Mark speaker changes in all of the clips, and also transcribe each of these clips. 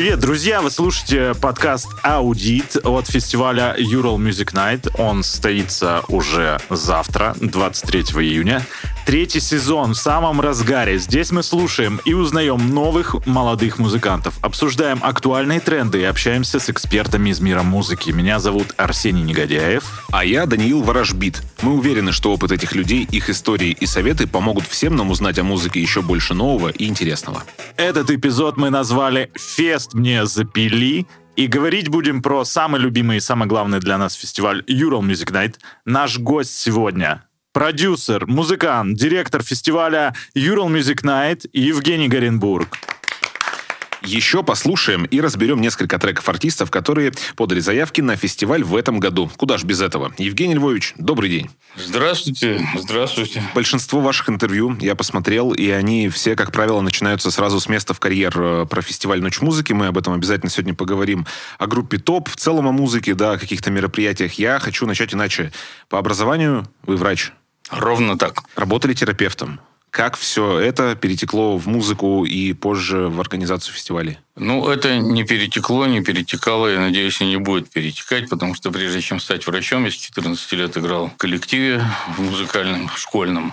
Speaker 1: Привет, друзья! Вы слушаете подкаст «Аудит» от фестиваля Ural Music Night. Он состоится уже завтра, 23 июня. Третий сезон в самом разгаре. Здесь мы слушаем и узнаем новых молодых музыкантов, обсуждаем актуальные тренды и общаемся с экспертами из мира музыки. Меня зовут Арсений Негодяев.
Speaker 2: А я Даниил Ворожбит. Мы уверены, что опыт этих людей, их истории и советы помогут всем нам узнать о музыке еще больше нового и интересного.
Speaker 1: Этот эпизод мы назвали «Фест мне запили», и говорить будем про самый любимый и самый главный для нас фестиваль Ural Music Night. Наш гость сегодня продюсер, музыкант, директор фестиваля Ural Music Night Евгений Горенбург.
Speaker 2: Еще послушаем и разберем несколько треков артистов, которые подали заявки на фестиваль в этом году. Куда ж без этого? Евгений Львович, добрый день.
Speaker 3: Здравствуйте, здравствуйте.
Speaker 2: Большинство ваших интервью я посмотрел, и они все, как правило, начинаются сразу с места в карьер э, про фестиваль «Ночь музыки». Мы об этом обязательно сегодня поговорим. О группе ТОП, в целом о музыке, да, о каких-то мероприятиях. Я хочу начать иначе. По образованию вы врач.
Speaker 3: Ровно так.
Speaker 2: Работали терапевтом. Как все это перетекло в музыку и позже в организацию фестивалей?
Speaker 3: Ну, это не перетекло, не перетекало, я надеюсь, и не будет перетекать, потому что прежде чем стать врачом, я с 14 лет играл в коллективе в музыкальном, школьном.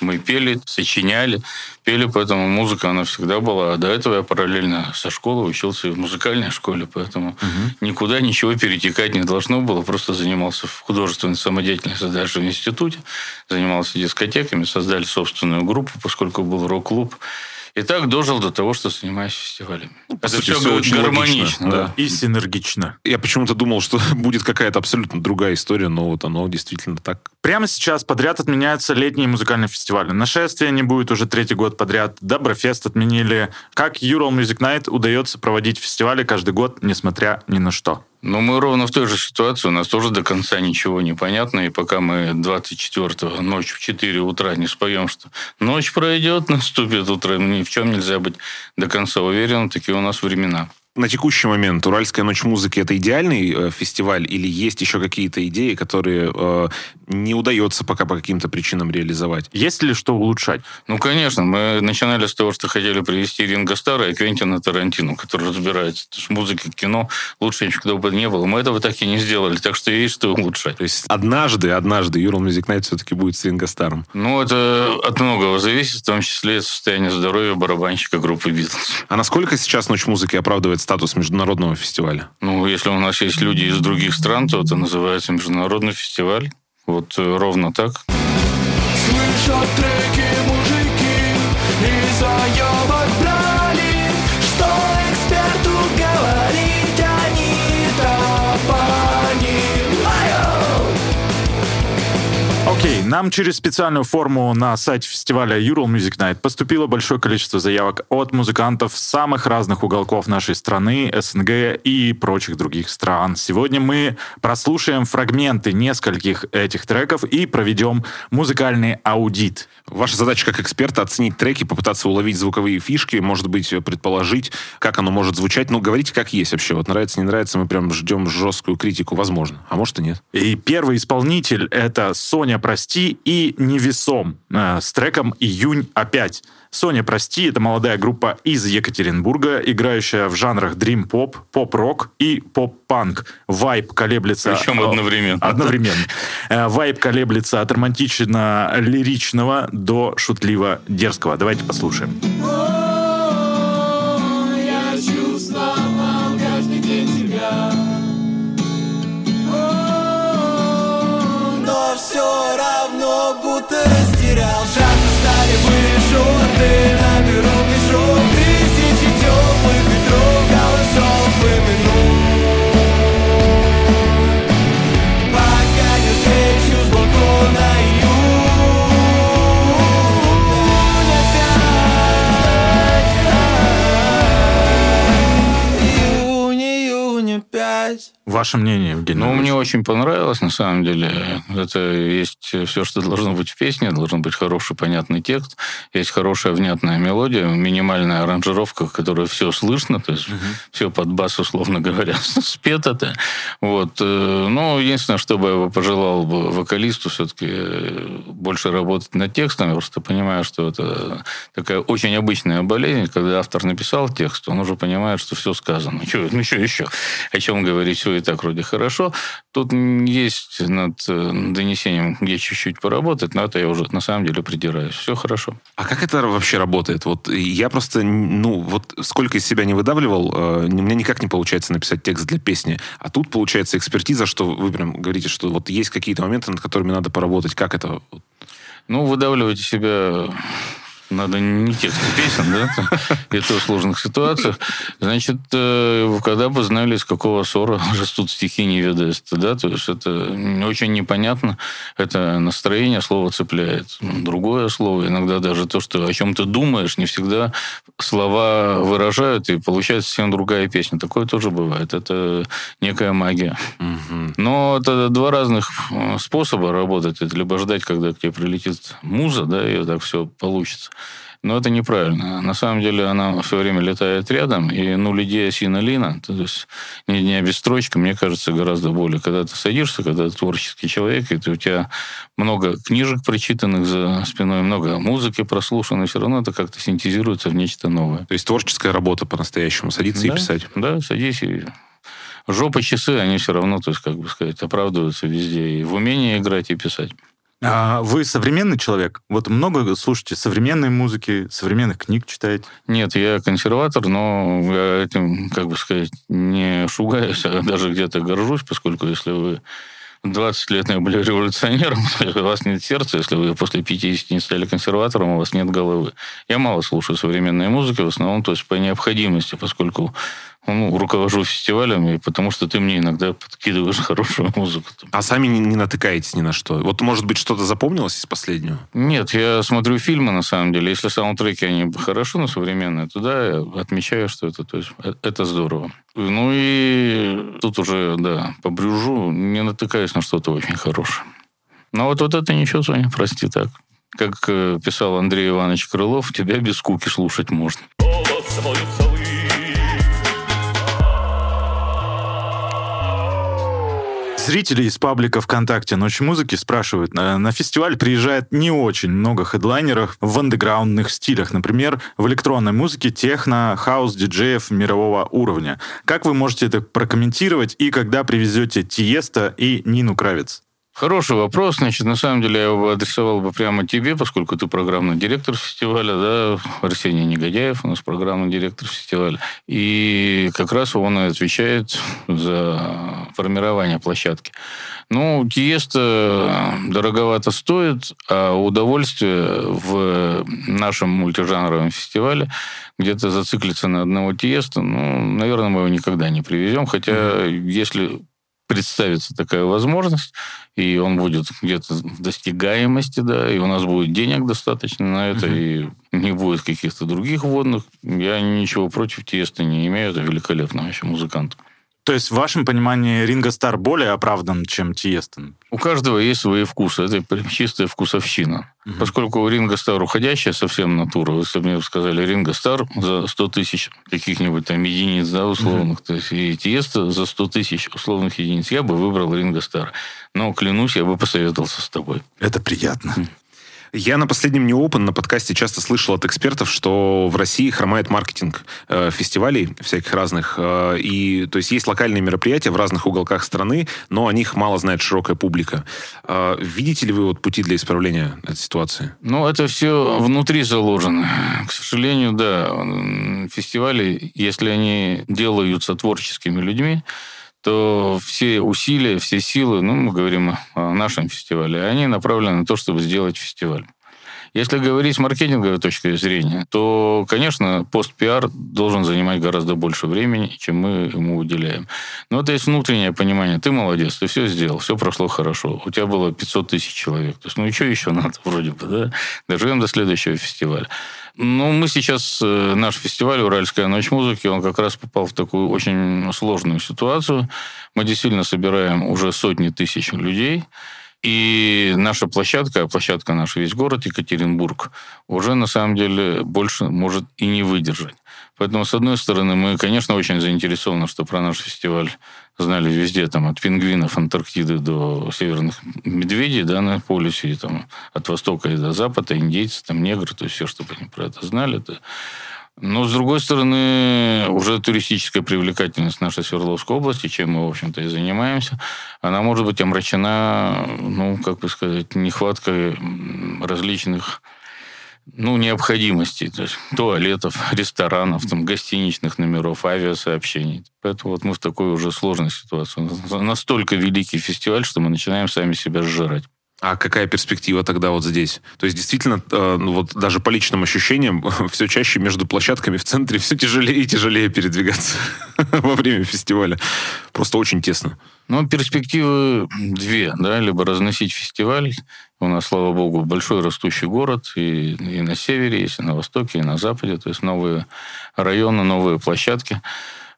Speaker 3: Мы пели, сочиняли, пели, поэтому музыка, она всегда была. А до этого я параллельно со школы учился в музыкальной школе, поэтому угу. никуда ничего перетекать не должно было. Просто занимался в художественной самодеятельности дальше в институте, занимался дискотеками, создали собственную группу, поскольку был рок-клуб. И так дожил до того, что занимаюсь фестивалями.
Speaker 2: Ну, Это сути, все, очень гармонично. Логично,
Speaker 1: да. И синергично.
Speaker 2: Я почему-то думал, что будет какая-то абсолютно другая история, но вот оно действительно так.
Speaker 1: Прямо сейчас подряд отменяются летние музыкальные фестивали. Нашествие не будет уже третий год подряд. Доброфест отменили. Как Ural Music Night удается проводить фестивали каждый год, несмотря ни на что?
Speaker 3: Ну, мы ровно в той же ситуации. У нас тоже до конца ничего не понятно. И пока мы 24-го ночь в 4 утра не споем, что ночь пройдет, наступит утро, ни в чем нельзя быть до конца уверен, такие у нас времена
Speaker 2: на текущий момент Уральская ночь музыки это идеальный э, фестиваль или есть еще какие-то идеи, которые э, не удается пока по каким-то причинам реализовать?
Speaker 1: Есть ли что улучшать?
Speaker 3: Ну, конечно. Мы начинали с того, что хотели привести Ринго Стара и Квентина Тарантино, который разбирается в музыке, кино лучше никогда бы не было. Мы этого так и не сделали, так что есть что улучшать.
Speaker 2: То есть однажды, однажды Ural Music Night все-таки будет с Ринго Старом?
Speaker 3: Ну, это от многого зависит, в том числе от состояния здоровья барабанщика группы Битлз.
Speaker 2: А насколько сейчас Ночь музыки оправдывает статус международного фестиваля?
Speaker 3: Ну, если у нас есть люди из других стран, то это называется международный фестиваль. Вот э, ровно так. Слышат треки мужики и заебок
Speaker 1: нам через специальную форму на сайте фестиваля Ural Music Night поступило большое количество заявок от музыкантов самых разных уголков нашей страны, СНГ и прочих других стран. Сегодня мы прослушаем фрагменты нескольких этих треков и проведем музыкальный аудит.
Speaker 2: Ваша задача как эксперта оценить треки, попытаться уловить звуковые фишки, может быть, предположить, как оно может звучать. Ну, говорите, как есть вообще. Вот нравится, не нравится, мы прям ждем жесткую критику, возможно. А может и нет.
Speaker 1: И первый исполнитель — это Соня «Прости» и «Невесом» э, с треком «Июнь опять». Соня «Прости» — это молодая группа из Екатеринбурга, играющая в жанрах дрим-поп, поп-рок и поп-панк. Вайб колеблется...
Speaker 3: Причем одновременно.
Speaker 1: Одновременно. Э, вайб колеблется от романтично-лиричного до шутливо-дерзкого. Давайте послушаем. Я Ваше мнение, Евгений?
Speaker 3: Ну, мне очень понравилось, на самом деле. Это есть все, что должно быть в песне. Должен быть хороший, понятный текст. Есть хорошая, внятная мелодия, минимальная аранжировка, которая все слышно. То есть угу. все под бас, условно говоря, спет это. Вот. Э, ну, единственное, что бы я пожелал бы вокалисту все-таки э, больше работать над текстом. Я просто понимаю, что это такая очень обычная болезнь, когда автор написал текст, он уже понимает, что все сказано. Что, ну, еще, еще. О чем говорить, все и так вроде хорошо. Тут есть над э, донесением где чуть-чуть поработать, но это я уже на самом деле придираюсь. Все хорошо.
Speaker 2: А как это вообще работает? Вот я просто, ну, вот сколько из себя не выдавливал, э, у меня никак не получается написать текст для песни. А тут получается экспертиза, что вы прям говорите, что вот есть какие-то моменты, над которыми надо поработать. Как это?
Speaker 3: Ну, выдавливать себя надо не текст песен, да, и то в сложных ситуациях. Значит, э, когда бы знали, из какого ссора растут стихи неведаста, да, то есть это очень непонятно, это настроение, слово цепляет. Другое слово, иногда даже то, что о чем ты думаешь, не всегда слова выражают, и получается совсем другая песня. Такое тоже бывает. Это некая магия. Но это два разных э, способа работать. Это либо ждать, когда к тебе прилетит муза, да, и так все получится. Но это неправильно. На самом деле она все время летает рядом, и ну, идея сина лина, то есть не, не без строчки, мне кажется, гораздо более. Когда ты садишься, когда ты творческий человек, и ты, у тебя много книжек прочитанных за спиной, много музыки прослушано, все равно это как-то синтезируется в нечто новое.
Speaker 2: То есть творческая работа по-настоящему, садиться
Speaker 3: да,
Speaker 2: и писать?
Speaker 3: Да, садись и жопа часы, они все равно, то есть, как бы сказать, оправдываются везде. И в умении играть, и писать.
Speaker 1: А вы современный человек? Вот много слушаете современной музыки, современных книг читаете?
Speaker 3: Нет, я консерватор, но я этим, как бы сказать, не шугаюсь, а даже где-то горжусь, поскольку если вы 20 лет не были революционером, у вас нет сердца, если вы после 50 не стали консерватором, у вас нет головы. Я мало слушаю современной музыки, в основном, то есть по необходимости, поскольку ну, руковожу фестивалями, потому что ты мне иногда подкидываешь хорошую музыку.
Speaker 2: А сами не, не натыкаетесь ни на что? Вот, может быть, что-то запомнилось из последнего?
Speaker 3: Нет, я смотрю фильмы, на самом деле. Если саундтреки, они хорошо, но современные, то да, я отмечаю, что это, то есть, э, это здорово. Ну и тут уже, да, по брюжу не натыкаюсь на что-то очень хорошее. Но вот, вот это ничего, Соня, прости так. Как э, писал Андрей Иванович Крылов, тебя без скуки слушать можно.
Speaker 1: Зрители из паблика ВКонтакте «Ночь музыки» спрашивают, на фестиваль приезжает не очень много хедлайнеров в андеграундных стилях, например, в электронной музыке техно, хаус, диджеев мирового уровня. Как вы можете это прокомментировать и когда привезете Тиеста и Нину Кравец?
Speaker 3: Хороший вопрос. Значит, на самом деле я его адресовал бы прямо тебе, поскольку ты программный директор фестиваля, да, Арсений Негодяев у нас программный директор фестиваля. И как раз он и отвечает за формирование площадки. Ну, Тиеста дороговато стоит, а удовольствие в нашем мультижанровом фестивале где-то зациклиться на одного Тиеста, ну, наверное, мы его никогда не привезем. Хотя, mm-hmm. если представится такая возможность, и он будет где-то в достигаемости, да, и у нас будет денег достаточно на это, uh и не будет каких-то других водных. Я ничего против Тиеста не имею, это великолепно вообще музыкант.
Speaker 1: То есть, в вашем понимании, Ринго Стар более оправдан, чем Тиестон?
Speaker 3: У каждого есть свои вкусы. Это чистая вкусовщина. Угу. Поскольку у Ринго Стар уходящая совсем натура, вы мне сказали, Ринго Стар за 100 тысяч каких-нибудь там единиц, да, условных, угу. то есть и Тиеста за 100 тысяч условных единиц, я бы выбрал Ринго Стар. Но, клянусь, я бы посоветовался с тобой.
Speaker 1: Это приятно.
Speaker 2: Я на последнем Open на подкасте часто слышал от экспертов, что в России хромает маркетинг э, фестивалей всяких разных. Э, и, то есть есть локальные мероприятия в разных уголках страны, но о них мало знает широкая публика. Э, видите ли вы вот пути для исправления этой ситуации?
Speaker 3: Ну, это все внутри заложено. К сожалению, да, фестивали, если они делаются творческими людьми, то все усилия, все силы, ну, мы говорим о нашем фестивале, они направлены на то, чтобы сделать фестиваль. Если говорить с маркетинговой точки зрения, то, конечно, пост-пиар должен занимать гораздо больше времени, чем мы ему уделяем. Но это есть внутреннее понимание. Ты молодец, ты все сделал, все прошло хорошо. У тебя было 500 тысяч человек. То есть, ну, что еще надо вроде бы, да? Доживем до следующего фестиваля. Ну, мы сейчас, э, наш фестиваль «Уральская ночь музыки», он как раз попал в такую очень сложную ситуацию. Мы действительно собираем уже сотни тысяч людей, и наша площадка, площадка наша весь город Екатеринбург, уже на самом деле больше может и не выдержать. Поэтому, с одной стороны, мы, конечно, очень заинтересованы, что про наш фестиваль знали везде, там, от пингвинов Антарктиды до северных медведей, да, на полюсе, и, там, от востока и до запада, индейцы, там, негры, то есть все, чтобы они про это знали. Это но, с другой стороны, уже туристическая привлекательность нашей Свердловской области, чем мы, в общем-то, и занимаемся, она может быть омрачена, ну, как бы сказать, нехваткой различных ну, необходимостей, то есть туалетов, ресторанов, там, гостиничных номеров, авиасообщений. Поэтому вот мы в такой уже сложной ситуации. Настолько великий фестиваль, что мы начинаем сами себя сжирать.
Speaker 2: А какая перспектива тогда вот здесь? То есть действительно, э, ну вот даже по личным ощущениям, все чаще между площадками в центре все тяжелее и тяжелее передвигаться во время фестиваля. Просто очень тесно.
Speaker 3: Ну, перспективы две, да, либо разносить фестиваль. У нас, слава богу, большой растущий город, и, и на севере есть, и на востоке, и на западе, то есть новые районы, новые площадки.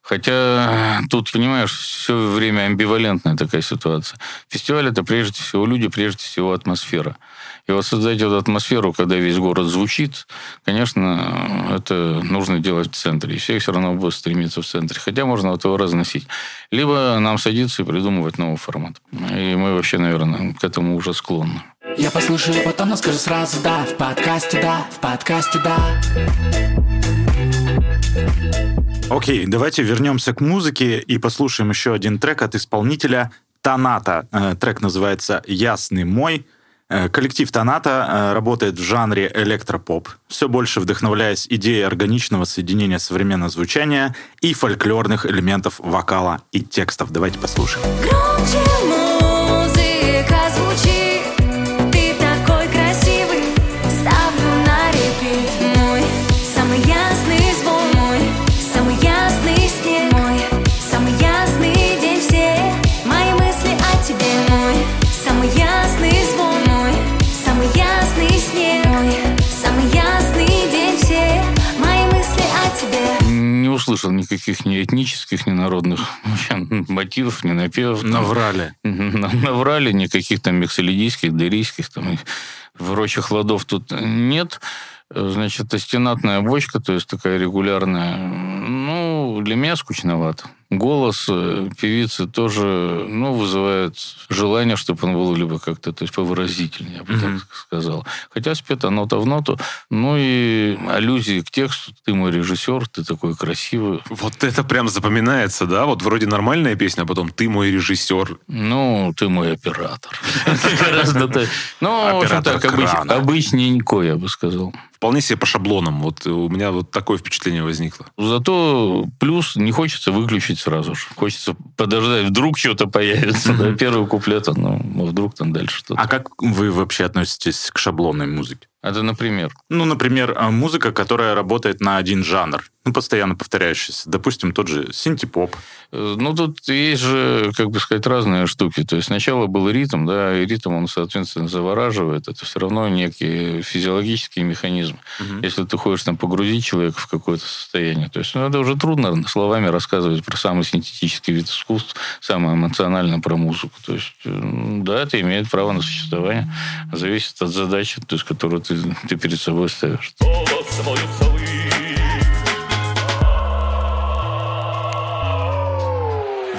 Speaker 3: Хотя тут, понимаешь, все время амбивалентная такая ситуация. Фестиваль это прежде всего люди, прежде всего атмосфера. И вот создать эту атмосферу, когда весь город звучит, конечно, это нужно делать в центре. И все все равно будут стремиться в центре. Хотя можно вот его разносить. Либо нам садиться и придумывать новый формат. И мы вообще, наверное, к этому уже склонны.
Speaker 4: Я послушаю потом, скажу сразу да, в подкасте да, в подкасте да.
Speaker 1: Окей, давайте вернемся к музыке и послушаем еще один трек от исполнителя Таната. Э, трек называется «Ясный мой». Э, коллектив Таната э, работает в жанре электропоп, все больше вдохновляясь идеей органичного соединения современного звучания и фольклорных элементов вокала и текстов. Давайте послушаем.
Speaker 5: Громче
Speaker 3: услышал никаких ни этнических, ни народных мотивов, ни напевов.
Speaker 1: Наврали.
Speaker 3: Наврали, никаких там миксолидийских, дерийских там, и прочих ладов тут нет. Значит, астенатная бочка, то есть такая регулярная, ну, для меня скучновато. Голос э, певицы тоже, ну, вызывает желание, чтобы он был либо как-то, то есть повыразительнее, я бы mm-hmm. так сказал. Хотя спет нота в ноту. Ну и аллюзии к тексту. Ты мой режиссер, ты такой красивый.
Speaker 2: Вот это прям запоминается, да? Вот вроде нормальная песня, а потом ты мой режиссер.
Speaker 3: Ну, ты мой оператор. Ну, в общем так, обычненько, я бы сказал
Speaker 2: вполне себе по шаблонам. Вот у меня вот такое впечатление возникло.
Speaker 3: Зато плюс не хочется выключить сразу же. Хочется подождать, вдруг что-то появится. Да, первый куплет, ну, вдруг там дальше что-то.
Speaker 1: А как вы вообще относитесь к шаблонной музыке?
Speaker 3: Это, например?
Speaker 1: Ну, например, а, музыка, которая работает на один жанр, ну, постоянно повторяющийся. Допустим, тот же синтепоп.
Speaker 3: Э, ну, тут есть же, как бы сказать, разные штуки. То есть сначала был ритм, да, и ритм, он, соответственно, завораживает. Это все равно некий физиологический механизм. Угу. Если ты хочешь там погрузить человека в какое-то состояние. То есть, ну, это уже трудно словами рассказывать про самый синтетический вид искусств, самое эмоционально про музыку. То есть, э, да, это имеет право на существование. Зависит от задачи, то есть, которую ты, ты перед собой ставишь.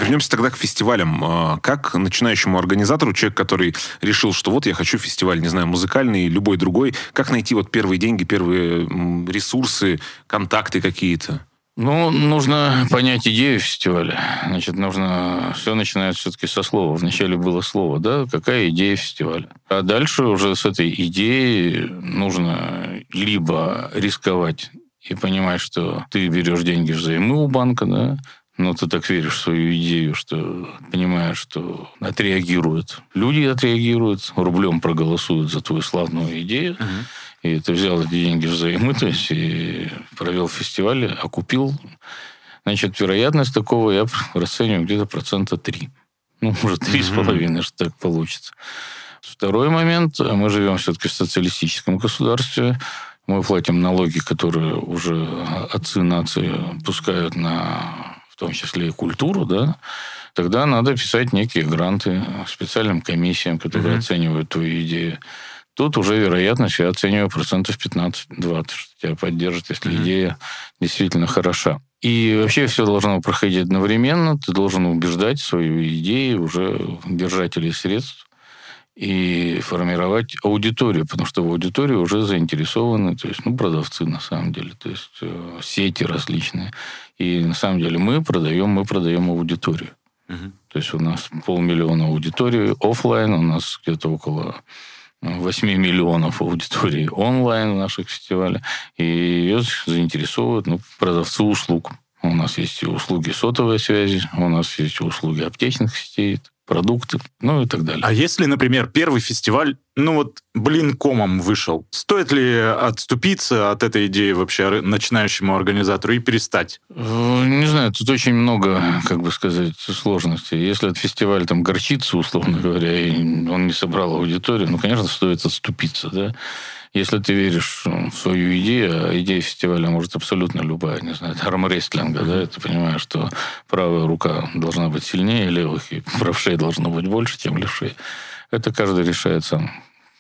Speaker 2: Вернемся тогда к фестивалям. А, как начинающему организатору, человек, который решил, что вот я хочу фестиваль, не знаю, музыкальный, любой другой, как найти вот первые деньги, первые ресурсы, контакты какие-то?
Speaker 3: Ну, нужно понять идею фестиваля. Значит, нужно... Все начинается все-таки со слова. Вначале было слово, да? Какая идея фестиваля? А дальше уже с этой идеей нужно либо рисковать и понимать, что ты берешь деньги взаймы у банка, да, но ты так веришь в свою идею, что понимаешь, что отреагируют. Люди отреагируют, рублем проголосуют за твою славную идею. Угу. И ты взял эти деньги взаймы, то есть и провел фестиваль, окупил. Значит, вероятность такого я расцениваю где-то процента 3. Ну, может, три с половиной, что так получится. Второй момент. Мы живем все-таки в социалистическом государстве. Мы платим налоги, которые уже отцы нации пускают на том числе и культуру, да, тогда надо писать некие гранты специальным комиссиям, которые mm-hmm. оценивают твою идею. Тут уже вероятность, я оцениваю процентов 15-20, что тебя поддержит, если mm-hmm. идея действительно хороша. И вообще все должно проходить одновременно. Ты должен убеждать свою идею уже держателей средств и формировать аудиторию, потому что в аудитории уже заинтересованы, то есть, ну, продавцы на самом деле, то есть э, сети различные. И на самом деле мы продаем, мы продаем аудиторию. Угу. То есть у нас полмиллиона аудитории офлайн, у нас где-то около 8 миллионов аудитории онлайн в наших фестивалях, и ее заинтересовывают ну, продавцы услуг. У нас есть услуги сотовой связи, у нас есть услуги аптечных сетей, продукты, ну и так далее.
Speaker 1: А если, например, первый фестиваль, ну вот, блин, комом вышел, стоит ли отступиться от этой идеи вообще начинающему организатору и перестать?
Speaker 3: Э, не знаю, тут очень много, как бы сказать, сложностей. Если этот фестиваль там горчится, условно говоря, и он не собрал аудиторию, ну, конечно, стоит отступиться, да. Если ты веришь в свою идею, а идея фестиваля может абсолютно любая, не знаю, армрестлинга, да, ты понимаешь, что правая рука должна быть сильнее левых, и правшей должно быть больше, чем левшей. Это каждый решает сам.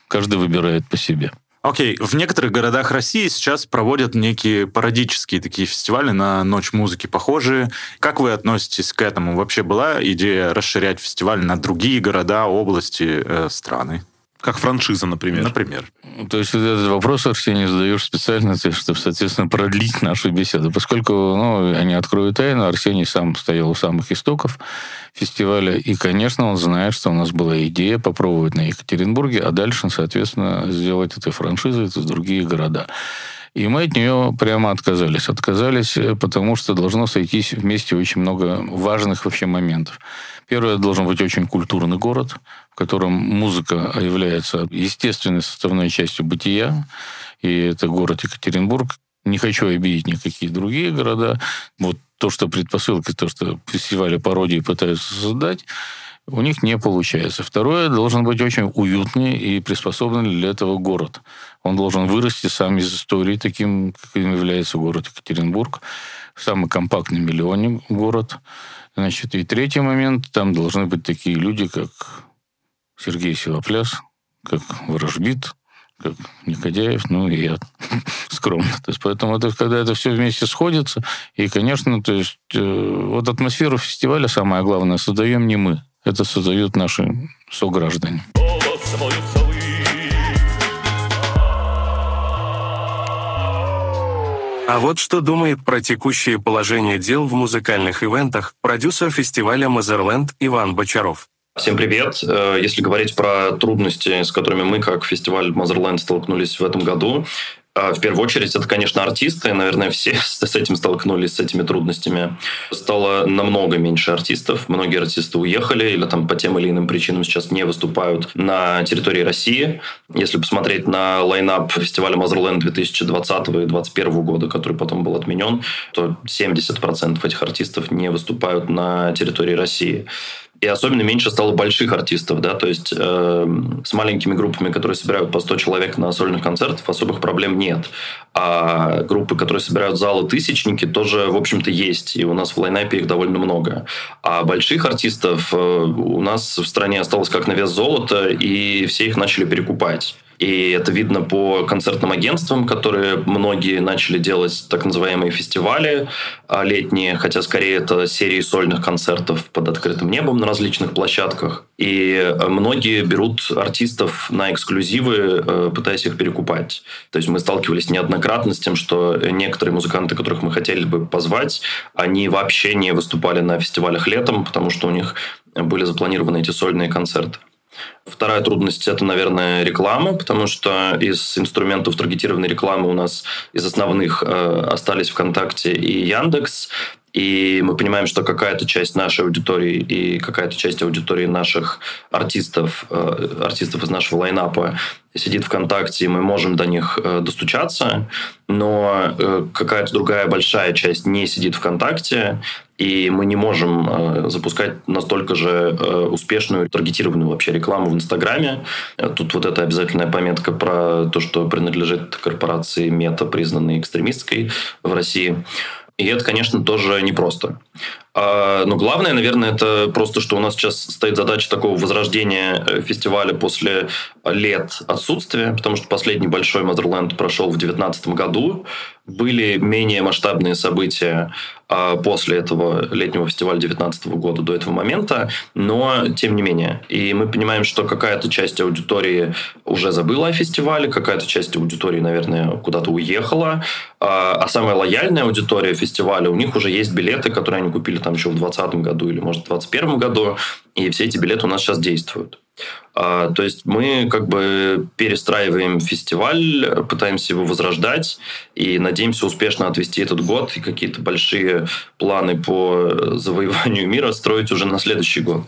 Speaker 3: Каждый выбирает по себе.
Speaker 1: Окей, okay. в некоторых городах России сейчас проводят некие пародические такие фестивали на Ночь музыки похожие. Как вы относитесь к этому? Вообще была идея расширять фестиваль на другие города, области, э, страны?
Speaker 2: Как франшиза, например.
Speaker 1: Например.
Speaker 3: То есть этот вопрос, Арсений, задаешь специально, чтобы, соответственно, продлить нашу беседу. Поскольку, ну, они откроют тайну, Арсений сам стоял у самых истоков фестиваля, и, конечно, он знает, что у нас была идея попробовать на Екатеринбурге, а дальше, соответственно, сделать это франшизой в другие города. И мы от нее прямо отказались. Отказались, э, потому что должно сойтись вместе очень много важных вообще моментов. Первое, должен быть очень культурный город, котором музыка является естественной составной частью бытия. И это город Екатеринбург. Не хочу обидеть никакие другие города. Вот то, что предпосылки, то, что фестивали пародии пытаются создать, у них не получается. Второе, должен быть очень уютный и приспособленный для этого город. Он должен вырасти сам из истории, таким, каким является город Екатеринбург. Самый компактный миллионник город. Значит, и третий момент, там должны быть такие люди, как Сергей Силопляс, как Ворожбит, как Никодяев, ну и я скромно. То есть, поэтому это, когда это все вместе сходится, и, конечно, то есть, э, вот атмосферу фестиваля, самое главное, создаем не мы, это создают наши сограждане.
Speaker 6: А вот что думает про текущее положение дел в музыкальных ивентах продюсер фестиваля «Мазерленд» Иван Бочаров.
Speaker 7: Всем привет. Э, если говорить про трудности, с которыми мы, как фестиваль Motherland, столкнулись в этом году, а, в первую очередь, это, конечно, артисты. Наверное, все с этим столкнулись, с этими трудностями. Стало намного меньше артистов. Многие артисты уехали или там по тем или иным причинам сейчас не выступают на территории России. Если посмотреть на лайнап фестиваля Motherland 2020 и 2021 года, который потом был отменен, то 70% этих артистов не выступают на территории России. И особенно меньше стало больших артистов, да, то есть э, с маленькими группами, которые собирают по 100 человек на сольных концертах, особых проблем нет. А группы, которые собирают залы тысячники, тоже, в общем-то, есть. И у нас в лайнапе их довольно много. А больших артистов э, у нас в стране осталось как на вес золота, и все их начали перекупать. И это видно по концертным агентствам, которые многие начали делать так называемые фестивали а, летние, хотя скорее это серии сольных концертов под открытым небом на различных площадках. И э, многие берут артистов на эксклюзивы, э, пытаясь их перекупать. То есть мы сталкивались неоднократно с тем, что некоторые музыканты, которых мы хотели бы позвать, они вообще не выступали на фестивалях летом, потому что у них были запланированы эти сольные концерты. Вторая трудность – это, наверное, реклама, потому что из инструментов таргетированной рекламы у нас из основных э, остались ВКонтакте и Яндекс. И мы понимаем, что какая-то часть нашей аудитории и какая-то часть аудитории наших артистов, э, артистов из нашего лайнапа сидит ВКонтакте, и мы можем до них э, достучаться, но э, какая-то другая большая часть не сидит ВКонтакте, и мы не можем запускать настолько же успешную таргетированную вообще рекламу в Инстаграме. Тут вот эта обязательная пометка про то, что принадлежит корпорации Мета, признанной экстремистской в России. И это, конечно, тоже непросто. А, но главное, наверное, это просто, что у нас сейчас стоит задача такого возрождения э, фестиваля после лет отсутствия, потому что последний большой Motherland прошел в 2019 году. Были менее масштабные события а, после этого летнего фестиваля 2019 года до этого момента, но тем не менее. И мы понимаем, что какая-то часть аудитории уже забыла о фестивале, какая-то часть аудитории, наверное, куда-то уехала, а, а самая лояльная аудитория фестиваля, у них уже есть билеты, которые они купили там еще в 2020 году или, может, в 2021 году, и все эти билеты у нас сейчас действуют. А, то есть мы как бы перестраиваем фестиваль, пытаемся его возрождать и надеемся успешно отвести этот год и какие-то большие планы по завоеванию мира строить уже на следующий год.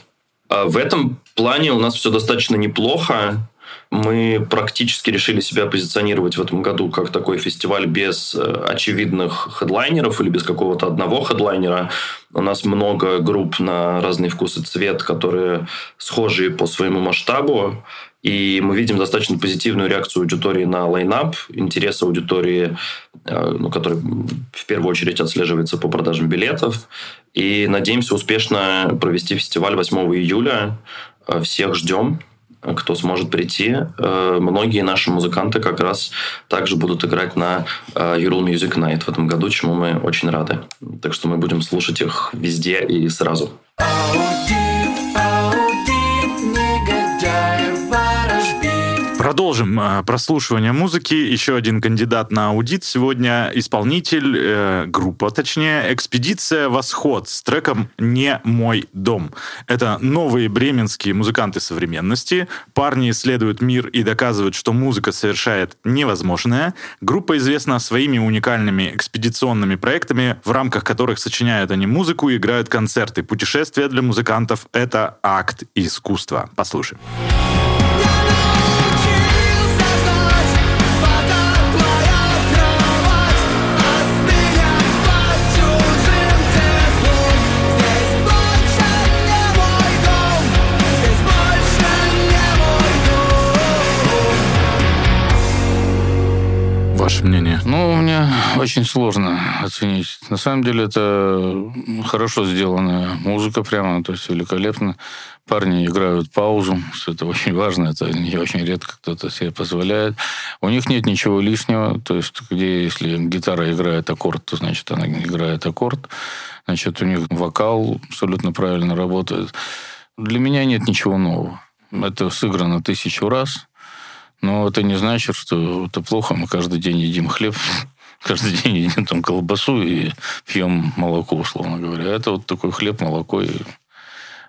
Speaker 7: А в этом плане у нас все достаточно неплохо мы практически решили себя позиционировать в этом году как такой фестиваль без э, очевидных хедлайнеров или без какого-то одного хедлайнера. У нас много групп на разный вкус и цвет, которые схожие по своему масштабу. И мы видим достаточно позитивную реакцию аудитории на лайнап, интерес аудитории, э, ну, который в первую очередь отслеживается по продажам билетов. И надеемся успешно провести фестиваль 8 июля. Э, всех ждем кто сможет прийти. Э, многие наши музыканты как раз также будут играть на Ural Music Night в этом году, чему мы очень рады. Так что мы будем слушать их везде и сразу.
Speaker 1: Продолжим э, прослушивание музыки. Еще один кандидат на аудит сегодня исполнитель, э, группа, точнее, «Экспедиция Восход» с треком «Не мой дом». Это новые бременские музыканты современности. Парни исследуют мир и доказывают, что музыка совершает невозможное. Группа известна своими уникальными экспедиционными проектами, в рамках которых сочиняют они музыку и играют концерты. Путешествия для музыкантов — это акт искусства. Послушаем. Ваше мнение?
Speaker 3: Ну, мне очень сложно оценить. На самом деле это хорошо сделанная музыка прямо, то есть великолепно. Парни играют паузу, это очень важно, это не очень редко кто-то себе позволяет. У них нет ничего лишнего, то есть где если гитара играет аккорд, то значит она играет аккорд. Значит, у них вокал абсолютно правильно работает. Для меня нет ничего нового. Это сыграно тысячу раз. Но это не значит, что это плохо. Мы каждый день едим хлеб, каждый день едим там колбасу и пьем молоко, условно говоря. Это вот такой хлеб, молоко и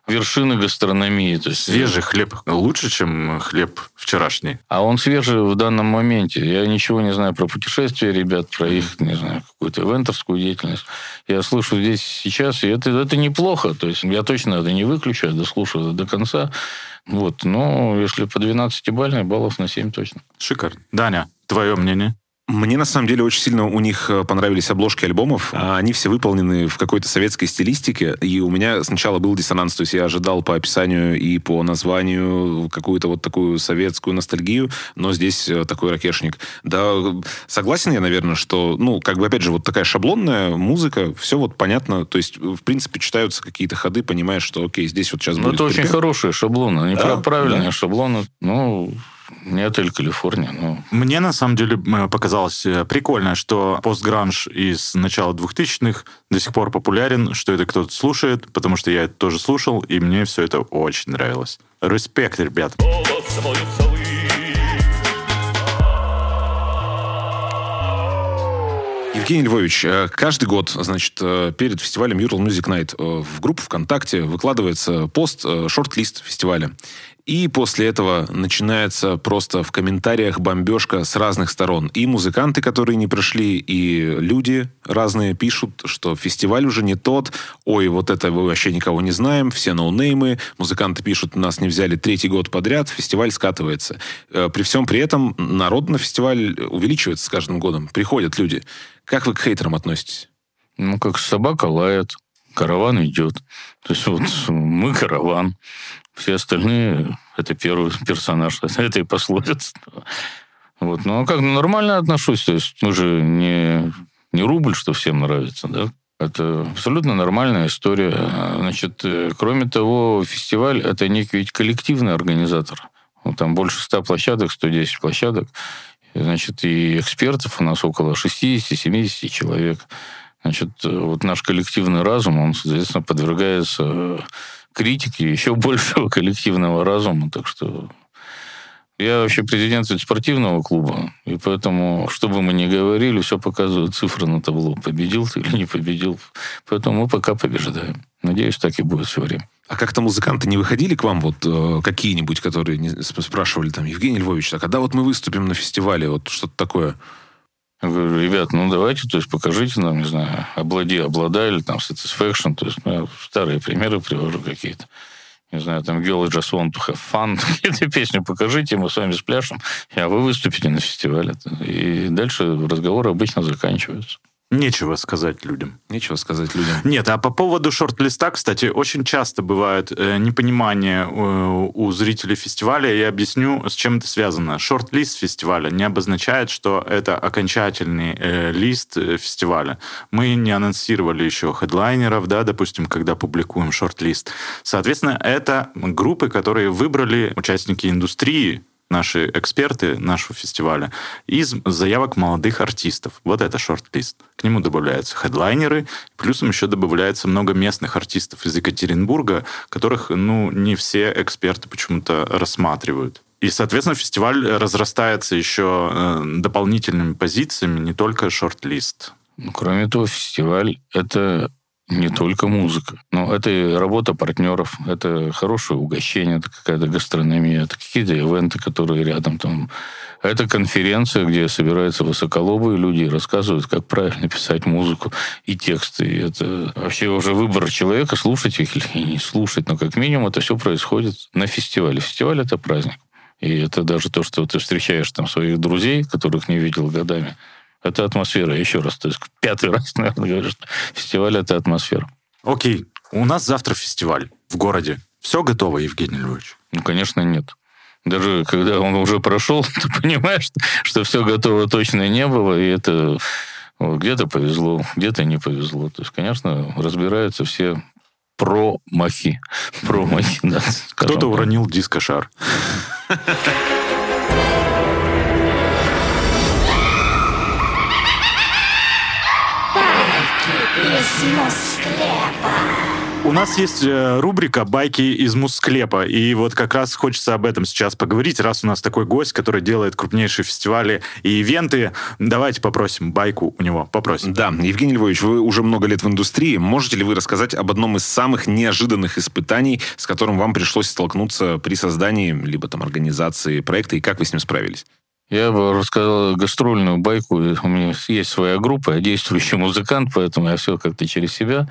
Speaker 3: вершины гастрономии. То есть...
Speaker 1: Свежий хлеб лучше, чем хлеб вчерашний?
Speaker 3: А он свежий в данном моменте. Я ничего не знаю про путешествия ребят, про их, не знаю, какую-то ивентерскую деятельность. Я слышу здесь сейчас, и это, это неплохо. То есть я точно это не выключу, я дослушаю до конца. Вот, но если по 12 бальной, баллов на 7 точно.
Speaker 1: Шикарно. Даня, твое мнение?
Speaker 2: Мне, на самом деле, очень сильно у них э, понравились обложки альбомов. А они все выполнены в какой-то советской стилистике. И у меня сначала был диссонанс. То есть я ожидал по описанию и по названию какую-то вот такую советскую ностальгию, но здесь э, такой ракешник. Да, согласен я, наверное, что, ну, как бы, опять же, вот такая шаблонная музыка, все вот понятно. То есть, в принципе, читаются какие-то ходы, понимаешь, что, окей, здесь вот сейчас
Speaker 3: ну,
Speaker 2: будет
Speaker 3: это очень
Speaker 2: припев.
Speaker 3: хорошие шаблоны. Они
Speaker 2: Да,
Speaker 3: правильные
Speaker 2: да.
Speaker 3: шаблоны. Ну, не отель Калифорния, но
Speaker 1: Мне, на самом деле, показалось э, прикольно, что постгранж из начала 2000-х до сих пор популярен, что это кто-то слушает, потому что я это тоже слушал, и мне все это очень нравилось. Респект, ребят.
Speaker 2: Евгений Львович, э, каждый год, значит, э, перед фестивалем Ural Music Night в группу ВКонтакте выкладывается пост, шорт-лист фестиваля. И после этого начинается просто в комментариях бомбежка с разных сторон. И музыканты, которые не прошли, и люди разные пишут, что фестиваль уже не тот. Ой, вот это мы вообще никого не знаем, все ноунеймы. Музыканты пишут, нас не взяли третий год подряд, фестиваль скатывается. Э, при всем при этом народ на фестиваль увеличивается с каждым годом. Приходят люди. Как вы к хейтерам относитесь?
Speaker 3: Ну, как собака лает, караван идет. То есть вот мы караван. Все остальные – это первый персонаж этой пословицы. Вот. Ну, а как нормально отношусь. То есть мы же не, не рубль, что всем нравится, да? Это абсолютно нормальная история. Значит, э, кроме того, фестиваль – это некий ведь коллективный организатор. Ну, там больше 100 площадок, 110 площадок. Значит, и экспертов у нас около 60-70 человек. Значит, э, вот наш коллективный разум, он, соответственно, подвергается критики, еще большего коллективного разума. Так что я вообще президент спортивного клуба, и поэтому, что бы мы ни говорили, все показывают цифры на табло. Победил ты или не победил. Поэтому мы пока побеждаем. Надеюсь, так и будет все время.
Speaker 2: А как-то музыканты не выходили к вам, вот э, какие-нибудь, которые не, спрашивали там, Евгений Львович, а когда вот мы выступим на фестивале, вот что-то такое?
Speaker 3: Я говорю, ребят, ну давайте, то есть покажите нам, не знаю, облади, обладай или там satisfaction, то есть ну, старые примеры привожу какие-то. Не знаю, там Girl Just Want to Have Fun, какие-то песни покажите, мы с вами спляшем, а вы выступите на фестивале. И дальше разговоры обычно заканчиваются.
Speaker 1: Нечего сказать людям.
Speaker 2: Нечего сказать людям.
Speaker 1: Нет, а по поводу шорт-листа, кстати, очень часто бывает э, непонимание э, у зрителей фестиваля. Я объясню, с чем это связано. Шорт-лист фестиваля не обозначает, что это окончательный э, лист э, фестиваля. Мы не анонсировали еще хедлайнеров, да, допустим, когда публикуем шорт-лист. Соответственно, это группы, которые выбрали участники индустрии, наши эксперты нашего фестиваля из заявок молодых артистов. Вот это шорт-лист. К нему добавляются хедлайнеры, плюсом еще добавляется много местных артистов из Екатеринбурга, которых, ну, не все эксперты почему-то рассматривают. И, соответственно, фестиваль разрастается еще э, дополнительными позициями, не только шорт-лист.
Speaker 3: Ну, кроме того, фестиваль — это не только музыка. Но это и работа партнеров, это хорошее угощение, это какая-то гастрономия, это какие-то ивенты, которые рядом там. Это конференция, где собираются высоколобые люди и рассказывают, как правильно писать музыку и тексты. И это вообще уже выбор человека, слушать их или не слушать. Но как минимум это все происходит на фестивале. Фестиваль — это праздник. И это даже то, что ты встречаешь там своих друзей, которых не видел годами, это атмосфера, еще раз. То есть пятый раз, наверное, говорю, что фестиваль — это атмосфера.
Speaker 1: Окей, у нас завтра фестиваль в городе. Все готово, Евгений Львович?
Speaker 3: Ну, конечно, нет. Даже когда он уже прошел, ты понимаешь, что все готово точно не было, и это где-то повезло, где-то не повезло. То есть, конечно, разбираются все про махи. Про махи, да.
Speaker 1: Кто-то уронил дискошар.
Speaker 5: из Москлепа.
Speaker 1: У нас есть э, рубрика «Байки из Мусклепа», и вот как раз хочется об этом сейчас поговорить, раз у нас такой гость, который делает крупнейшие фестивали и ивенты. Давайте попросим байку у него, попросим.
Speaker 2: Да, Евгений Львович, вы уже много лет в индустрии. Можете ли вы рассказать об одном из самых неожиданных испытаний, с которым вам пришлось столкнуться при создании либо там организации проекта, и как вы с ним справились?
Speaker 3: Я бы рассказал гастрольную байку. У меня есть своя группа, я действующий музыкант, поэтому я все как-то через себя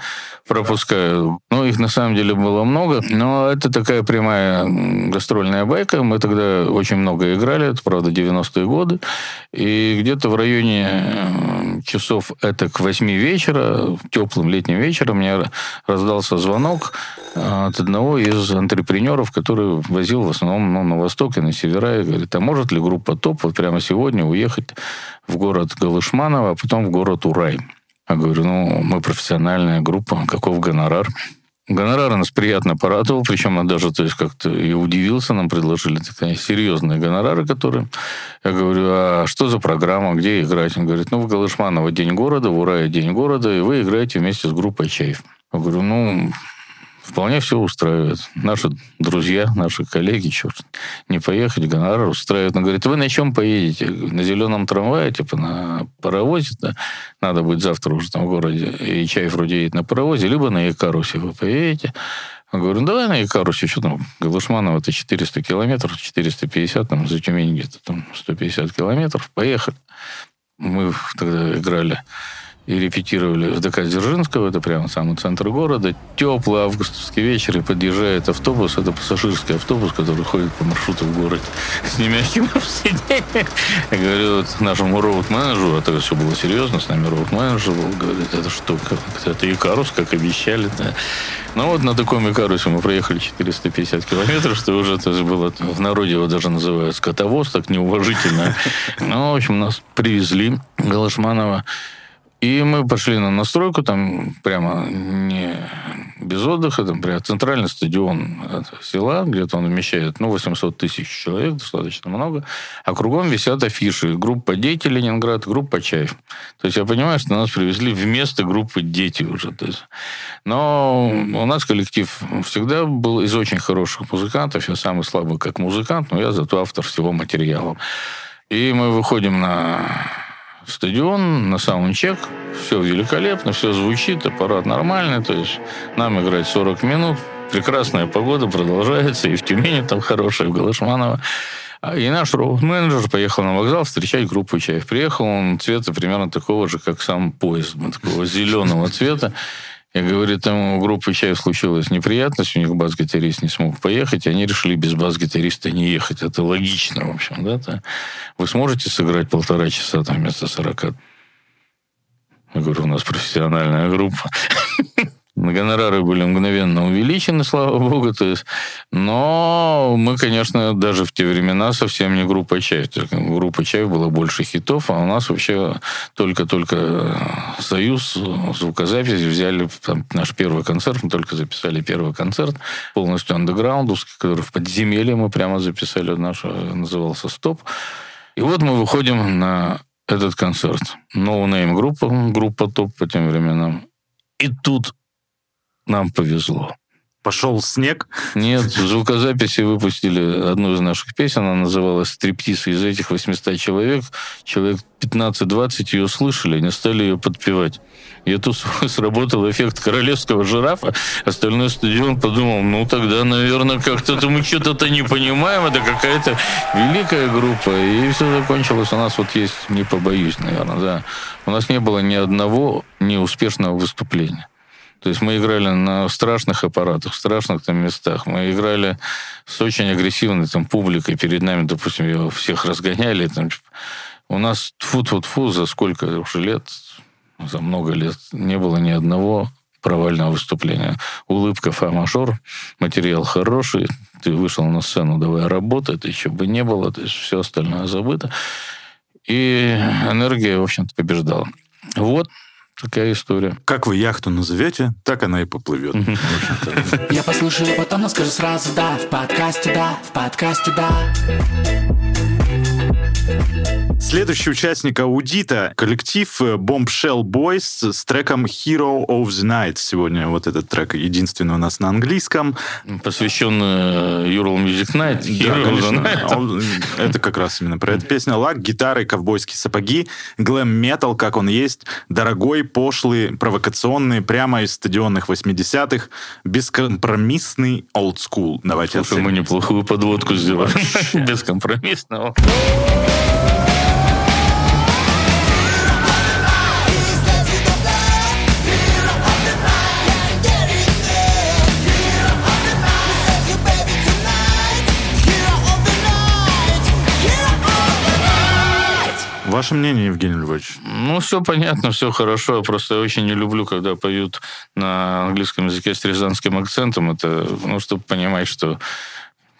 Speaker 3: пропускаю. Ну, их на самом деле было много, но это такая прямая гастрольная байка. Мы тогда очень много играли, это, правда, 90-е годы. И где-то в районе часов это к 8 вечера, теплым летним вечером, мне раздался звонок от одного из антрепренеров, который возил в основном ну, на восток и на севера, и говорит, а может ли группа ТОП вот прямо сегодня уехать в город Галышманово, а потом в город Урай? Я говорю, ну, мы профессиональная группа, каков гонорар? Гонорар нас приятно порадовал, причем он даже то есть, как-то и удивился, нам предложили такие серьезные гонорары, которые... Я говорю, а что за программа, где играть? Он говорит, ну, в Галышманово день города, в Урае день города, и вы играете вместе с группой Чаев. Я говорю, ну, вполне все устраивает. Наши друзья, наши коллеги, черт, не поехать, гонорар устраивает. Он говорит, вы на чем поедете? На зеленом трамвае, типа на паровозе, да? надо будет завтра уже там в городе, и чай вроде едет на паровозе, либо на Якарусе вы поедете. Я говорю, «Ну, давай на Якарусе, что там, Галышманово, это 400 километров, 450, там, за Тюмень где-то там 150 километров, поехали. Мы тогда играли и репетировали в ДК Дзержинского, это прямо самый центр города. Теплый августовский вечер, и подъезжает автобус, это пассажирский автобус, который ходит по маршруту в городе с немягким сиденьем. Я говорю вот нашему роуд-менеджеру, а тогда все было серьезно, с нами роуд-менеджер был, говорит, это что, это Икарус, как обещали, да. Ну вот на таком Икарусе мы проехали 450 километров, что уже это было, в народе его даже называют скотовоз, так неуважительно. Ну, в общем, нас привезли Галашманова. И мы пошли на настройку, там прямо не без отдыха, там прямо центральный стадион села, где-то он вмещает, ну, 800 тысяч человек, достаточно много, а кругом висят афиши. Группа «Дети Ленинград», группа «Чаев». То есть я понимаю, что нас привезли вместо группы «Дети» уже. То есть. Но у нас коллектив всегда был из очень хороших музыкантов. Я самый слабый как музыкант, но я зато автор всего материала. И мы выходим на стадион, на саундчек, все великолепно, все звучит, аппарат нормальный, то есть нам играть 40 минут, прекрасная погода продолжается, и в Тюмени там хорошая, в Галышманово. А, и наш роуд-менеджер поехал на вокзал встречать группу «Чаев». Приехал он цвета примерно такого же, как сам поезд, такого зеленого цвета. И говорит, там у группы Чаев случилась неприятность, у них бас-гитарист не смог поехать, и они решили без бас-гитариста не ехать. Это логично, в общем, да? -то. Вы сможете сыграть полтора часа там вместо сорока? Я говорю, у нас профессиональная группа. Гонорары были мгновенно увеличены, слава богу. То есть, но мы, конечно, даже в те времена совсем не группа «Чай». Группа «Чай» была больше хитов, а у нас вообще только-только «Союз» звукозаписи взяли там, наш первый концерт. Мы только записали первый концерт, полностью андеграундовский, который в подземелье мы прямо записали. Наш назывался «Стоп». И вот мы выходим на этот концерт. No Name группа, группа топ по тем временам. И тут нам повезло.
Speaker 1: Пошел снег?
Speaker 3: Нет, в звукозаписи выпустили одну из наших песен, она называлась «Стриптиз». Из этих 800 человек, человек 15-20 ее слышали, не стали ее подпевать. И тут сработал эффект королевского жирафа. Остальной стадион подумал, ну тогда, наверное, как-то мы что-то не понимаем, это какая-то великая группа. И все закончилось. У нас вот есть, не побоюсь, наверное, да. У нас не было ни одного неуспешного выступления. То есть мы играли на страшных аппаратах, в страшных там местах. Мы играли с очень агрессивной там публикой. Перед нами, допустим, ее всех разгоняли. Там, у нас фу-фу-фу за сколько уже лет, за много лет, не было ни одного провального выступления. Улыбка фа-мажор, материал хороший, ты вышел на сцену, давай работать, еще бы не было, то есть все остальное забыто. И энергия, в общем-то, побеждала. Вот, Такая история.
Speaker 1: Как вы яхту назовете, так она и поплывет.
Speaker 4: Я послушаю, потом скажу сразу да. В подкасте да, в подкасте да.
Speaker 1: Следующий участник аудита — коллектив Bombshell Boys с треком Hero of the Night. Сегодня вот этот трек единственный у нас на английском.
Speaker 3: Посвященный Euro Music Night. Hero
Speaker 1: да, of the Night. Это как раз именно про эту песню. Лак, гитары, ковбойские сапоги, глэм-метал, как он есть, дорогой, пошлый, провокационный, прямо из стадионных 80-х, бескомпромиссный old school. Давайте
Speaker 3: Слушай, оценим. мы неплохую подводку сделали. Бескомпромиссного.
Speaker 1: Ваше мнение, Евгений Львович?
Speaker 3: Ну, все понятно, все хорошо. Я просто очень не люблю, когда поют на английском языке с рязанским акцентом. Это, ну, чтобы понимать, что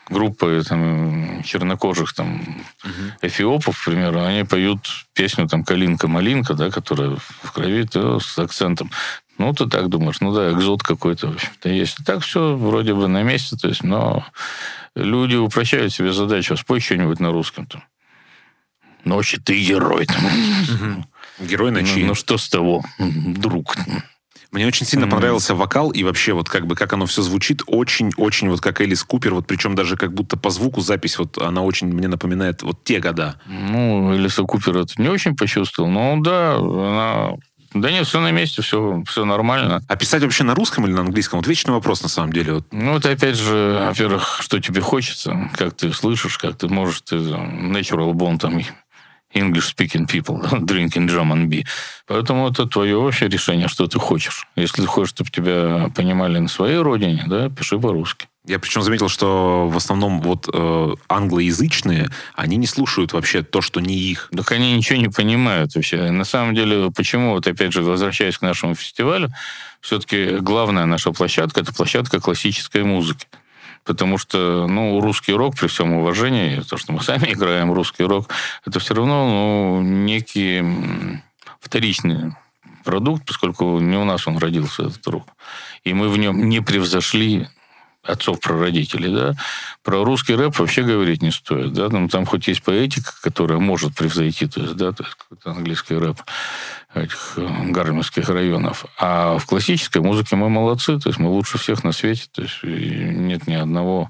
Speaker 3: группы там, чернокожих там, угу. эфиопов, к примеру, они поют песню там «Калинка-малинка», да, которая в крови, то с акцентом. Ну, ты так думаешь, ну да, экзот какой-то, в общем-то, есть. Так все вроде бы на месте, то есть, но люди упрощают себе задачу, спой что-нибудь на русском там. Ночи ты герой.
Speaker 2: Герой ночи.
Speaker 3: Ну, ну что с того, друг?
Speaker 2: Мне очень сильно понравился вокал и вообще вот как бы как оно все звучит, очень-очень вот как Элис Купер, вот причем даже как будто по звуку запись вот она очень мне напоминает вот те года.
Speaker 3: Ну, Элиса Купер это не очень почувствовал, но да, она да нет, все на месте, все, все нормально.
Speaker 2: А писать вообще на русском или на английском? Вот вечный вопрос на самом деле. Вот.
Speaker 3: Ну, это опять же, во-первых, что тебе хочется, как ты слышишь, как ты можешь, ты там, natural born там English-speaking people, drinking German beer. Поэтому это твое вообще решение, что ты хочешь. Если ты хочешь, чтобы тебя понимали на своей родине, да, пиши по-русски.
Speaker 2: Я причем заметил, что в основном вот э, англоязычные, они не слушают вообще то, что не их.
Speaker 3: Так они ничего не понимают вообще. На самом деле, почему, вот опять же, возвращаясь к нашему фестивалю, все-таки главная наша площадка – это площадка классической музыки. Потому что, ну, русский рок, при всем уважении, то, что мы сами играем русский рок, это все равно, ну, некий вторичный продукт, поскольку не у нас он родился, этот рок. И мы в нем не превзошли отцов-прародителей, да, про русский рэп вообще говорить не стоит, да, там, там хоть есть поэтика, которая может превзойти, то есть, да, то есть какой-то английский рэп этих э, гарминских районов. А в классической музыке мы молодцы, то есть мы лучше всех на свете, то есть нет ни одного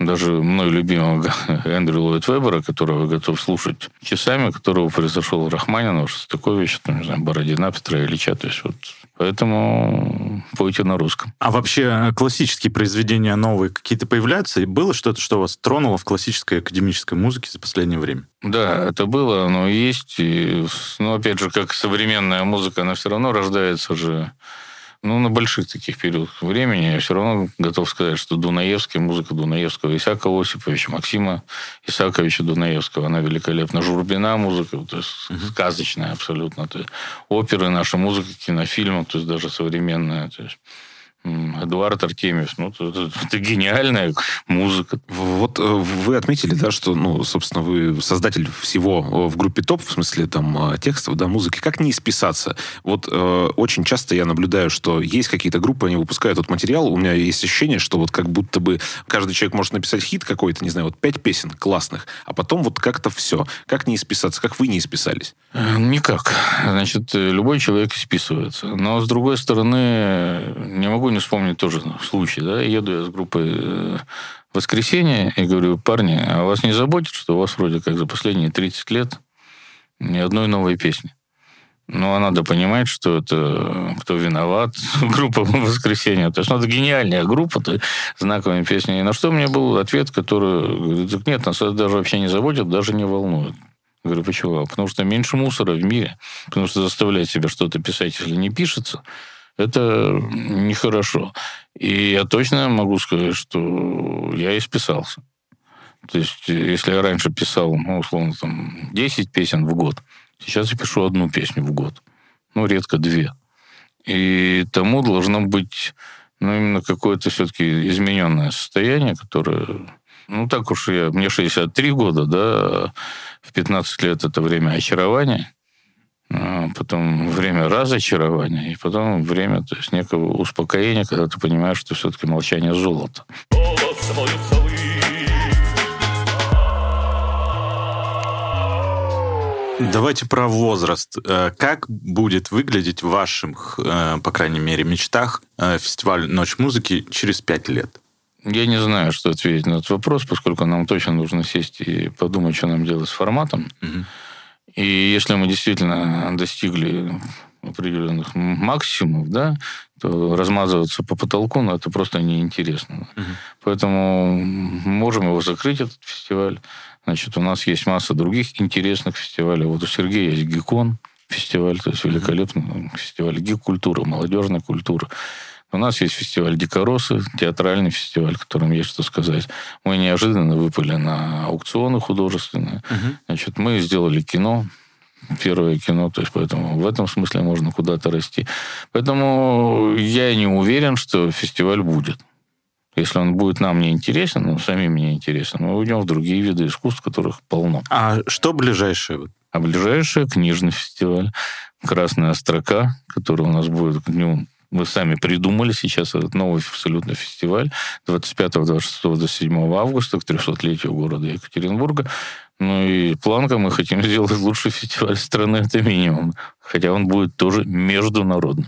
Speaker 3: даже мной любимого Эндрю Ллойд Вебера, которого готов слушать часами, которого произошел Рахманинов, Шостакович, там, не знаю, Бородина, Петра Ильича. То есть вот Поэтому пойте на русском.
Speaker 1: А вообще э, классические произведения новые какие-то появляются? И было что-то, что вас тронуло в классической академической музыке за последнее время?
Speaker 3: Да, это было, оно есть. И, но опять же, как современная музыка, она все равно рождается же ну, на больших таких периодах времени я все равно готов сказать, что Дунаевский, музыка Дунаевского, Исаака Осиповича, Максима Исааковича Дунаевского, она великолепна. Журбина музыка, то есть uh-huh. сказочная абсолютно. То есть оперы, наша музыка, кинофильмы, то есть даже современная. То есть Эдуард Артемьев, ну, это, это гениальная музыка.
Speaker 2: Вот э, вы отметили, да, что, ну, собственно, вы создатель всего э, в группе ТОП, в смысле, там, э, текстов, да, музыки. Как не исписаться? Вот э, очень часто я наблюдаю, что есть какие-то группы, они выпускают вот материал, у меня есть ощущение, что вот как будто бы каждый человек может написать хит какой-то, не знаю, вот пять песен классных, а потом вот как-то все. Как не исписаться? Как вы не исписались?
Speaker 3: Никак. Значит, любой человек исписывается. Но, с другой стороны, не могу не вспомнить тоже случай, да, еду я с группой э, «Воскресенье» и говорю, парни, а вас не заботит, что у вас вроде как за последние 30 лет ни одной новой песни? Ну, а надо понимать, что это кто виноват, группа «Воскресенье». То есть, ну, это гениальная группа, то знаковыми песнями. И на что меня был ответ, который говорит, так нет, нас это даже вообще не заботит, даже не волнует. Говорю, почему? Потому что меньше мусора в мире. Потому что заставлять себя что-то писать, если не пишется, это нехорошо. И я точно могу сказать, что я исписался. То есть, если я раньше писал, ну, условно, там, 10 песен в год, сейчас я пишу одну песню в год. Ну, редко две. И тому должно быть, ну, именно какое-то все-таки измененное состояние, которое... Ну, так уж я... Мне 63 года, да, в 15 лет это время очарования. А, потом время разочарования, и потом время то есть некого успокоения, когда ты понимаешь, что все-таки молчание золото.
Speaker 1: Давайте про возраст. Э, как будет выглядеть в ваших, э, по крайней мере, мечтах э, фестиваль «Ночь музыки» через пять лет?
Speaker 3: Я не знаю, что ответить на этот вопрос, поскольку нам точно нужно сесть и подумать, что нам делать с форматом. Угу. И если мы действительно достигли определенных максимумов, да, то размазываться по потолку, ну, это просто неинтересно. Угу. Поэтому можем его закрыть, этот фестиваль. Значит, у нас есть масса других интересных фестивалей. Вот у Сергея есть Гикон фестиваль, то есть великолепный фестиваль гик-культуры, молодежная культура. У нас есть фестиваль «Дикоросы», театральный фестиваль, которым есть что сказать. Мы неожиданно выпали на аукционы художественные. Угу. Значит, мы сделали кино, первое кино, то есть поэтому в этом смысле можно куда-то расти. Поэтому я не уверен, что фестиваль будет. Если он будет нам не интересен, ну, самим не интересен, мы уйдем в другие виды искусств, которых полно.
Speaker 1: А что ближайшее?
Speaker 3: А ближайшее книжный фестиваль. Красная строка, который у нас будет к дню мы сами придумали сейчас этот новый абсолютно фестиваль 25, 26, 27 августа к 300-летию города Екатеринбурга. Ну и планка мы хотим сделать лучший фестиваль страны, это минимум. хотя он будет тоже международным.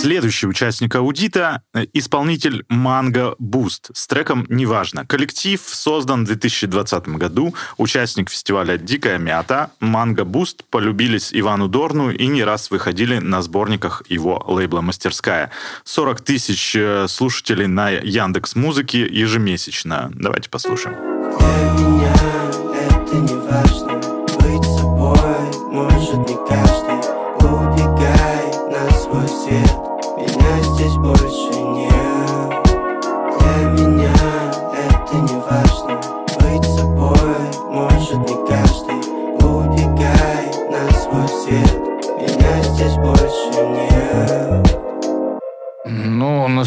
Speaker 1: Следующий участник аудита — исполнитель Манго Буст с треком «Неважно». Коллектив создан в 2020 году. Участник фестиваля «Дикая мята» Манго Буст полюбились Ивану Дорну и не раз выходили на сборниках его лейбла «Мастерская». 40 тысяч э, слушателей на Яндекс Музыке ежемесячно. Давайте послушаем.
Speaker 8: Для меня это не важно Быть собой может не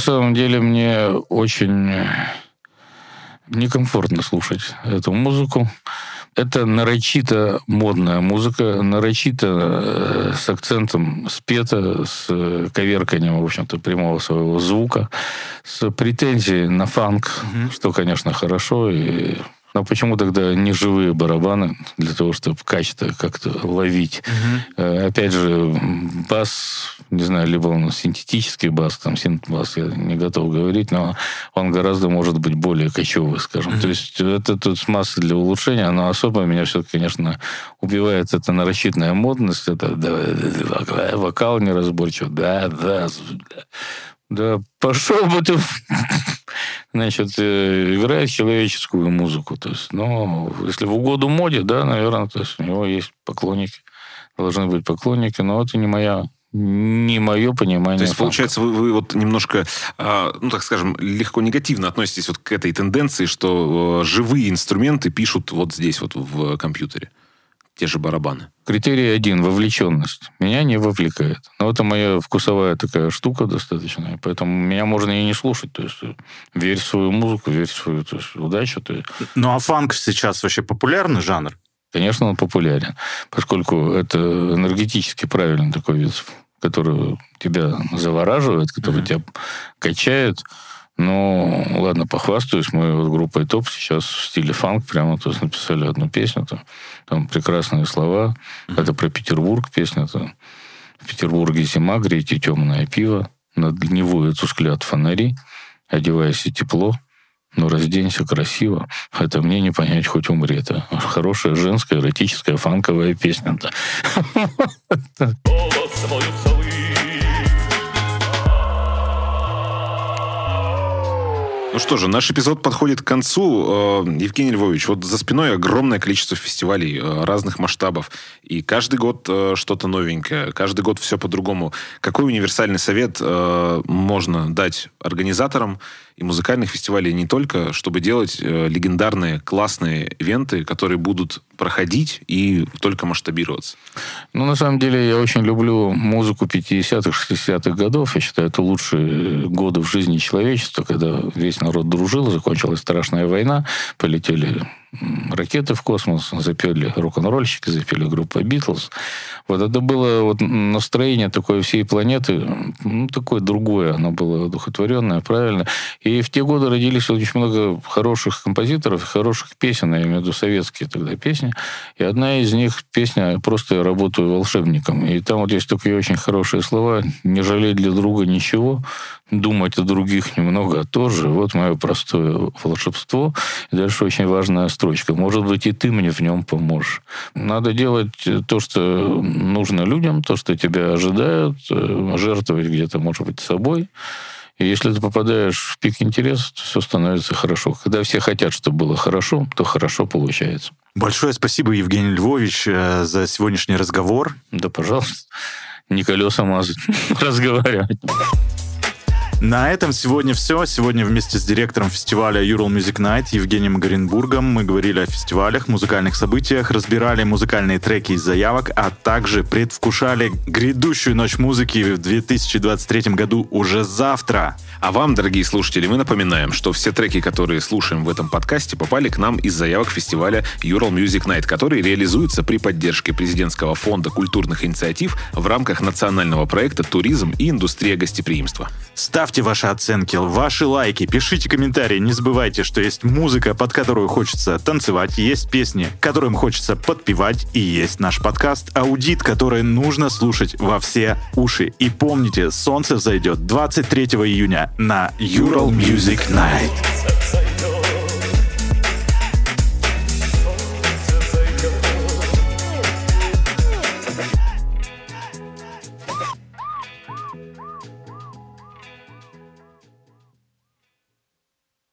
Speaker 3: самом деле, мне очень некомфортно слушать эту музыку. Это нарочито модная музыка, нарочито э, с акцентом спета, с э, коверканием, в общем-то, прямого своего звука, с претензией на фанк, что, конечно, хорошо, и но почему тогда не живые барабаны для того, чтобы качество как-то ловить? Э, Опять же, бас, не знаю, либо он синтетический бас, там синт-бас, я не готов говорить, но он гораздо может быть более кочевый, скажем. То есть это тут масса для улучшения, но особо меня все конечно, убивает эта нарочитная модность, это да, да, вокал неразборчивый, да, да, да. Да пошел бы ты... Значит, э, играет человеческую музыку. То есть, ну, если в угоду моде, да, наверное, то есть у него есть поклонники. Должны быть поклонники, но это не моя не мое понимание.
Speaker 2: То есть, получается, вы, вы вот немножко, а, ну, так скажем, легко негативно относитесь вот к этой тенденции, что э, живые инструменты пишут вот здесь, вот в компьютере. Те же барабаны.
Speaker 3: Критерий один – вовлеченность. Меня не вовлекает. Но это моя вкусовая такая штука достаточная, поэтому меня можно и не слушать. То есть верь в свою музыку, верь в свою то есть, удачу. То есть,
Speaker 1: Ну а фанк сейчас вообще популярный жанр?
Speaker 3: Конечно, он популярен, поскольку это энергетически правильный такой вид, который тебя завораживает, который тебя качает. Ну, ладно, похвастаюсь, мы вот группой ТОП сейчас в стиле фанк прямо то есть написали одну песню, там, там прекрасные слова. Это про Петербург песня. Это в Петербурге зима, грейте темное пиво, над Невой тусклят фонари, одевайся тепло, но разденься красиво. Это мне не понять, хоть умри. Это хорошая женская эротическая фанковая песня.
Speaker 2: Ну что же, наш эпизод подходит к концу. Э, Евгений Львович, вот за спиной огромное количество фестивалей э, разных масштабов. И каждый год э, что-то новенькое, каждый год все по-другому. Какой универсальный совет можно дать организаторам и музыкальных фестивалей не только, чтобы делать э, легендарные, классные ивенты, которые будут проходить и только масштабироваться?
Speaker 3: Ну, на самом деле, я очень люблю музыку 50-х, 60-х годов. Я считаю, это лучшие годы в жизни человечества, когда весь народ дружил, закончилась страшная война, полетели ракеты в космос, запели рок-н-ролльщики, запели группа Битлз. Вот это было вот настроение такой всей планеты, ну, такое другое, оно было одухотворенное, правильно. И в те годы родились очень много хороших композиторов, хороших песен, я имею в виду советские тогда песни. И одна из них песня «Просто я работаю волшебником». И там вот есть такие очень хорошие слова «Не жалеть для друга ничего, думать о других немного тоже». Вот мое простое волшебство. И дальше очень важная строчка. «Может быть, и ты мне в нем поможешь». Надо делать то, что нужно людям, то, что тебя ожидают, э, жертвовать где-то, может быть, собой. И если ты попадаешь в пик интереса, то все становится хорошо. Когда все хотят, чтобы было хорошо, то хорошо получается.
Speaker 1: Большое спасибо, Евгений Львович, э, за сегодняшний разговор.
Speaker 3: Да, пожалуйста. Не колеса мазать, разговаривать.
Speaker 1: На этом сегодня все. Сегодня вместе с директором фестиваля Ural Music Night Евгением Горенбургом мы говорили о фестивалях, музыкальных событиях, разбирали музыкальные треки из заявок, а также предвкушали грядущую ночь музыки в 2023 году уже завтра.
Speaker 2: А вам, дорогие слушатели, мы напоминаем, что все треки, которые слушаем в этом подкасте, попали к нам из заявок фестиваля Ural Music Night, который реализуется при поддержке президентского фонда культурных инициатив в рамках национального проекта «Туризм и индустрия гостеприимства».
Speaker 1: Ставьте ставьте ваши оценки, ваши лайки, пишите комментарии. Не забывайте, что есть музыка, под которую хочется танцевать, есть песни, которым хочется подпевать, и есть наш подкаст «Аудит», который нужно слушать во все уши. И помните, солнце взойдет 23 июня на Ural Music Night.